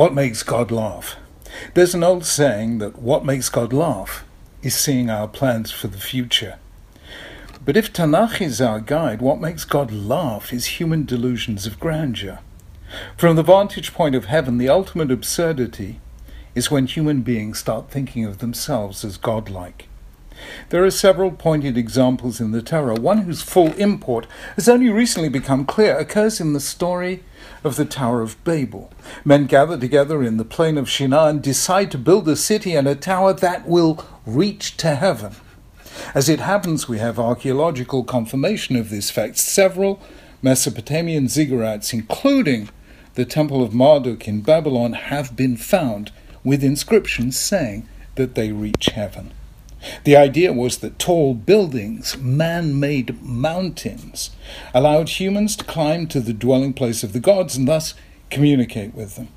What makes God laugh? There's an old saying that what makes God laugh is seeing our plans for the future. But if Tanakh is our guide, what makes God laugh is human delusions of grandeur. From the vantage point of heaven, the ultimate absurdity is when human beings start thinking of themselves as godlike. There are several pointed examples in the Torah. One whose full import has only recently become clear occurs in the story of the Tower of Babel. Men gather together in the plain of Shinar and decide to build a city and a tower that will reach to heaven. As it happens, we have archaeological confirmation of this fact. Several Mesopotamian ziggurats, including the Temple of Marduk in Babylon, have been found with inscriptions saying that they reach heaven. The idea was that tall buildings, man made mountains, allowed humans to climb to the dwelling place of the gods and thus communicate with them.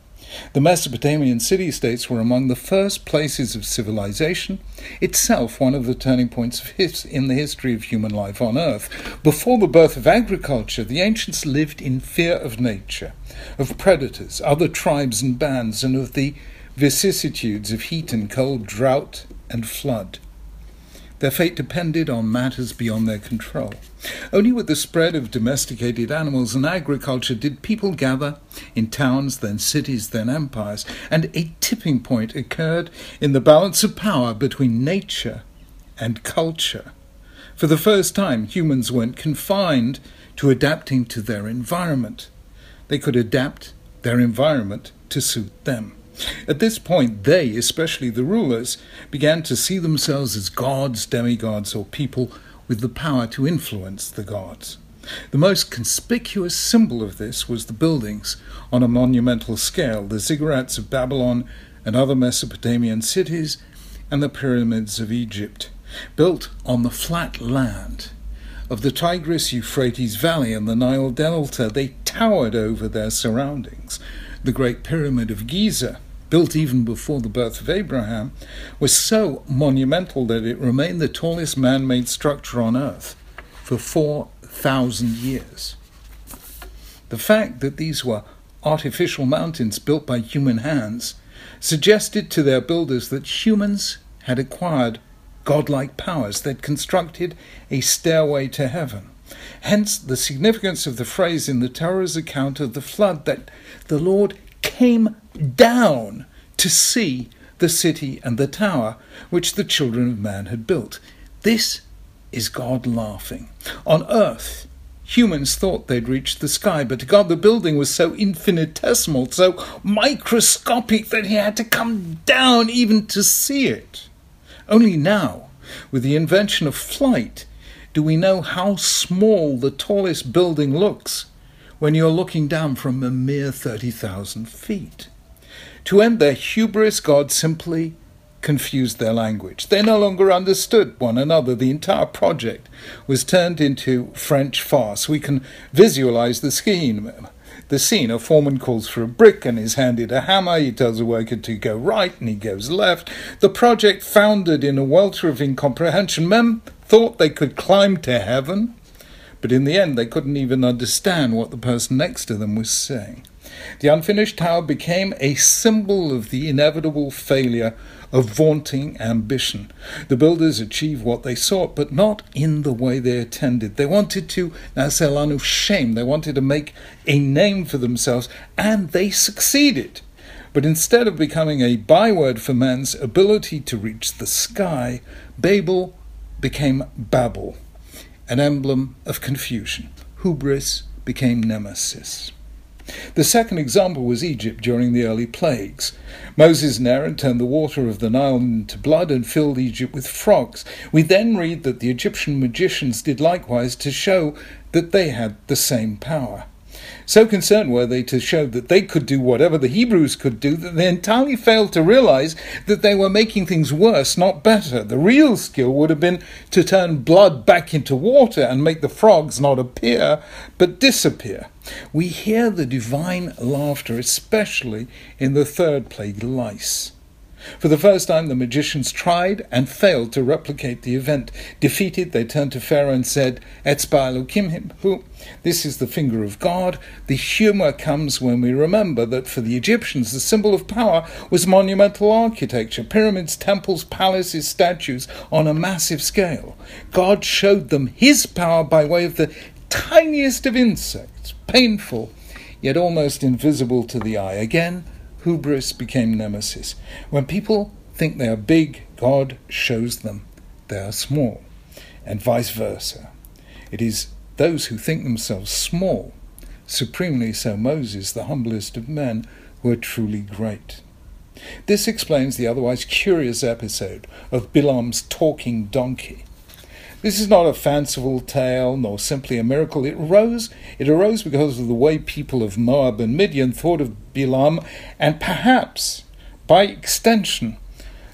The Mesopotamian city states were among the first places of civilization, itself one of the turning points his, in the history of human life on earth. Before the birth of agriculture, the ancients lived in fear of nature, of predators, other tribes and bands, and of the vicissitudes of heat and cold, drought and flood. Their fate depended on matters beyond their control. Only with the spread of domesticated animals and agriculture did people gather in towns, then cities, then empires, and a tipping point occurred in the balance of power between nature and culture. For the first time, humans weren't confined to adapting to their environment. They could adapt their environment to suit them. At this point, they, especially the rulers, began to see themselves as gods, demigods, or people with the power to influence the gods. The most conspicuous symbol of this was the buildings on a monumental scale, the ziggurats of Babylon and other Mesopotamian cities, and the pyramids of Egypt, built on the flat land of the Tigris Euphrates Valley and the Nile Delta. They towered over their surroundings. The Great Pyramid of Giza, built even before the birth of Abraham, was so monumental that it remained the tallest man made structure on earth for 4,000 years. The fact that these were artificial mountains built by human hands suggested to their builders that humans had acquired godlike powers, they'd constructed a stairway to heaven. Hence, the significance of the phrase in the Torah's account of the flood that the Lord came down to see the city and the tower which the children of man had built. This is God laughing. On earth, humans thought they'd reached the sky, but to God the building was so infinitesimal, so microscopic that he had to come down even to see it. Only now, with the invention of flight, do we know how small the tallest building looks when you're looking down from a mere 30,000 feet. To end their hubris, God simply confused their language. They no longer understood one another. The entire project was turned into French farce. We can visualize the scheme. The scene, a foreman calls for a brick and is handed a hammer. He tells a worker to go right and he goes left. The project foundered in a welter of incomprehension. Men thought they could climb to heaven. But in the end, they couldn't even understand what the person next to them was saying. The unfinished tower became a symbol of the inevitable failure of vaunting ambition. The builders achieved what they sought, but not in the way they intended. They wanted to, Naselanu, shem. They wanted to make a name for themselves, and they succeeded. But instead of becoming a byword for man's ability to reach the sky, Babel became Babel an emblem of confusion. Hubris became nemesis. The second example was Egypt during the early plagues. Moses and Aaron turned the water of the Nile into blood and filled Egypt with frogs. We then read that the Egyptian magicians did likewise to show that they had the same power. So concerned were they to show that they could do whatever the Hebrews could do that they entirely failed to realize that they were making things worse, not better. The real skill would have been to turn blood back into water and make the frogs not appear, but disappear. We hear the divine laughter, especially in the third plague, lice. For the first time, the magicians tried and failed to replicate the event. Defeated, they turned to Pharaoh and said, who this is the finger of God. The humour comes when we remember that for the Egyptians, the symbol of power was monumental architecture, pyramids, temples, palaces, statues on a massive scale. God showed them his power by way of the tiniest of insects, painful, yet almost invisible to the eye. Again, hubris became nemesis. When people think they are big, God shows them they are small, and vice versa. It is those who think themselves small, supremely so Moses, the humblest of men, who are truly great. This explains the otherwise curious episode of Bilam's talking donkey. This is not a fanciful tale, nor simply a miracle. It arose, it arose because of the way people of Moab and Midian thought of Bilam, and perhaps, by extension,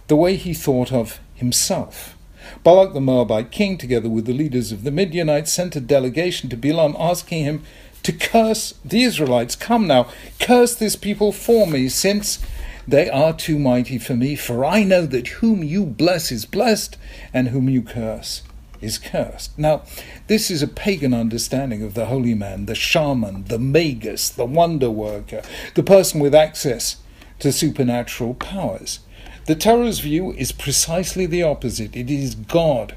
the way he thought of himself. Balak the Moabite king, together with the leaders of the Midianites, sent a delegation to Bilam asking him to curse the Israelites. Come now, curse this people for me, since they are too mighty for me. For I know that whom you bless is blessed, and whom you curse is cursed. Now, this is a pagan understanding of the holy man, the shaman, the magus, the wonder worker, the person with access to supernatural powers. The Torah's view is precisely the opposite. It is God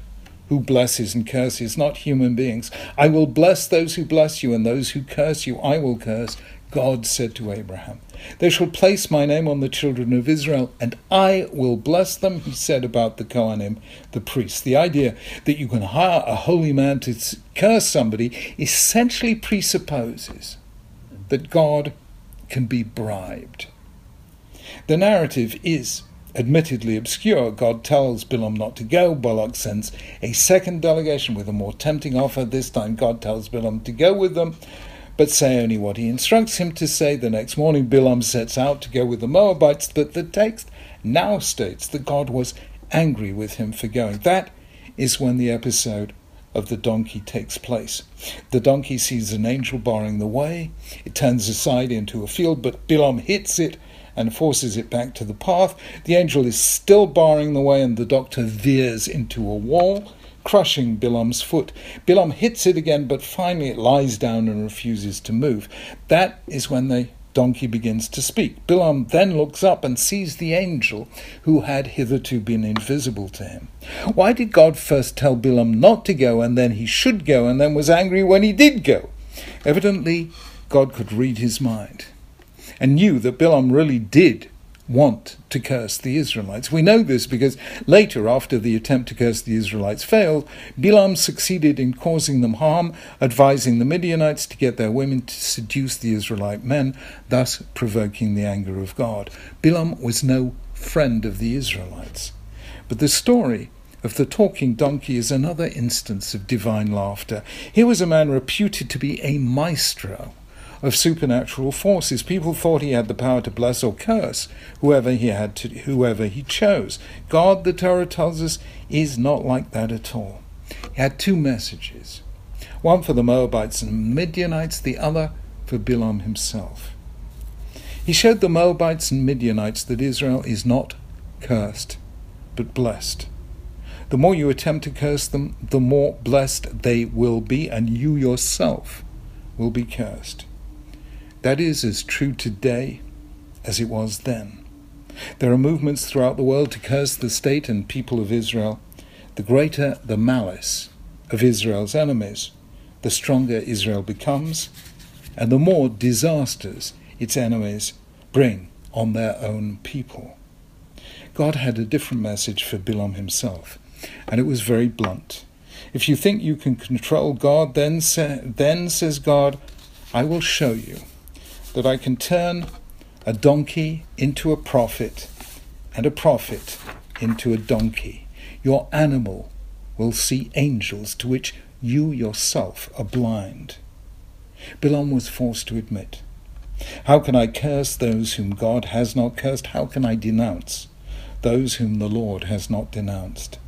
who blesses and curses, not human beings. I will bless those who bless you, and those who curse you I will curse. God said to Abraham, They shall place my name on the children of Israel, and I will bless them, he said about the Kohanim, the priests. The idea that you can hire a holy man to curse somebody essentially presupposes that God can be bribed. The narrative is admittedly obscure. God tells Bilam not to go. Balak sends a second delegation with a more tempting offer. This time, God tells Bilam to go with them but say only what he instructs him to say. The next morning, Bilam sets out to go with the Moabites, but the text now states that God was angry with him for going. That is when the episode of the donkey takes place. The donkey sees an angel barring the way. It turns aside into a field, but Bilam hits it and forces it back to the path. The angel is still barring the way, and the doctor veers into a wall crushing Bilam's foot. Bilam hits it again, but finally it lies down and refuses to move. That is when the donkey begins to speak. Bilam then looks up and sees the angel who had hitherto been invisible to him. Why did God first tell Bilam not to go and then he should go and then was angry when he did go? Evidently, God could read his mind and knew that Bilam really did want to curse the Israelites. We know this because later, after the attempt to curse the Israelites failed, Bilam succeeded in causing them harm, advising the Midianites to get their women to seduce the Israelite men, thus provoking the anger of God. Bilam was no friend of the Israelites. But the story of the talking donkey is another instance of divine laughter. Here was a man reputed to be a maestro of supernatural forces. People thought he had the power to bless or curse whoever he had to, whoever he chose. God, the Torah tells us, is not like that at all. He had two messages one for the Moabites and Midianites, the other for Bilam himself. He showed the Moabites and Midianites that Israel is not cursed, but blessed. The more you attempt to curse them, the more blessed they will be, and you yourself will be cursed. That is as true today as it was then. There are movements throughout the world to curse the state and people of Israel. The greater the malice of Israel's enemies, the stronger Israel becomes, and the more disasters its enemies bring on their own people. God had a different message for Bilam himself, and it was very blunt. If you think you can control God, then, sa- then says God, I will show you that I can turn a donkey into a prophet and a prophet into a donkey. Your animal will see angels to which you yourself are blind. Bilam was forced to admit, How can I curse those whom God has not cursed? How can I denounce those whom the Lord has not denounced?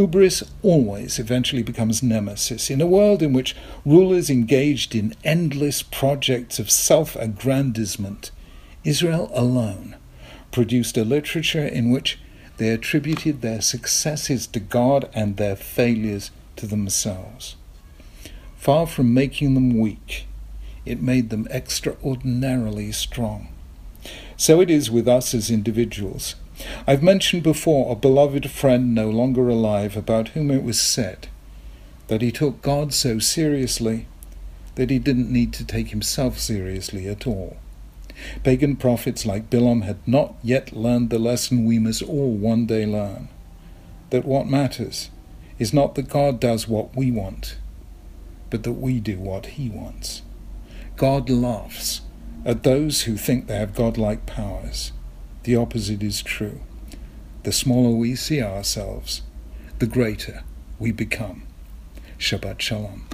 Hubris always eventually becomes nemesis. In a world in which rulers engaged in endless projects of self aggrandizement, Israel alone produced a literature in which they attributed their successes to God and their failures to themselves. Far from making them weak, it made them extraordinarily strong. So it is with us as individuals. I've mentioned before a beloved friend no longer alive about whom it was said that he took God so seriously that he didn't need to take himself seriously at all. Pagan prophets like Bilam had not yet learned the lesson we must all one day learn that what matters is not that God does what we want, but that we do what he wants. God laughs at those who think they have godlike powers. The opposite is true. The smaller we see ourselves, the greater we become. Shabbat Shalom.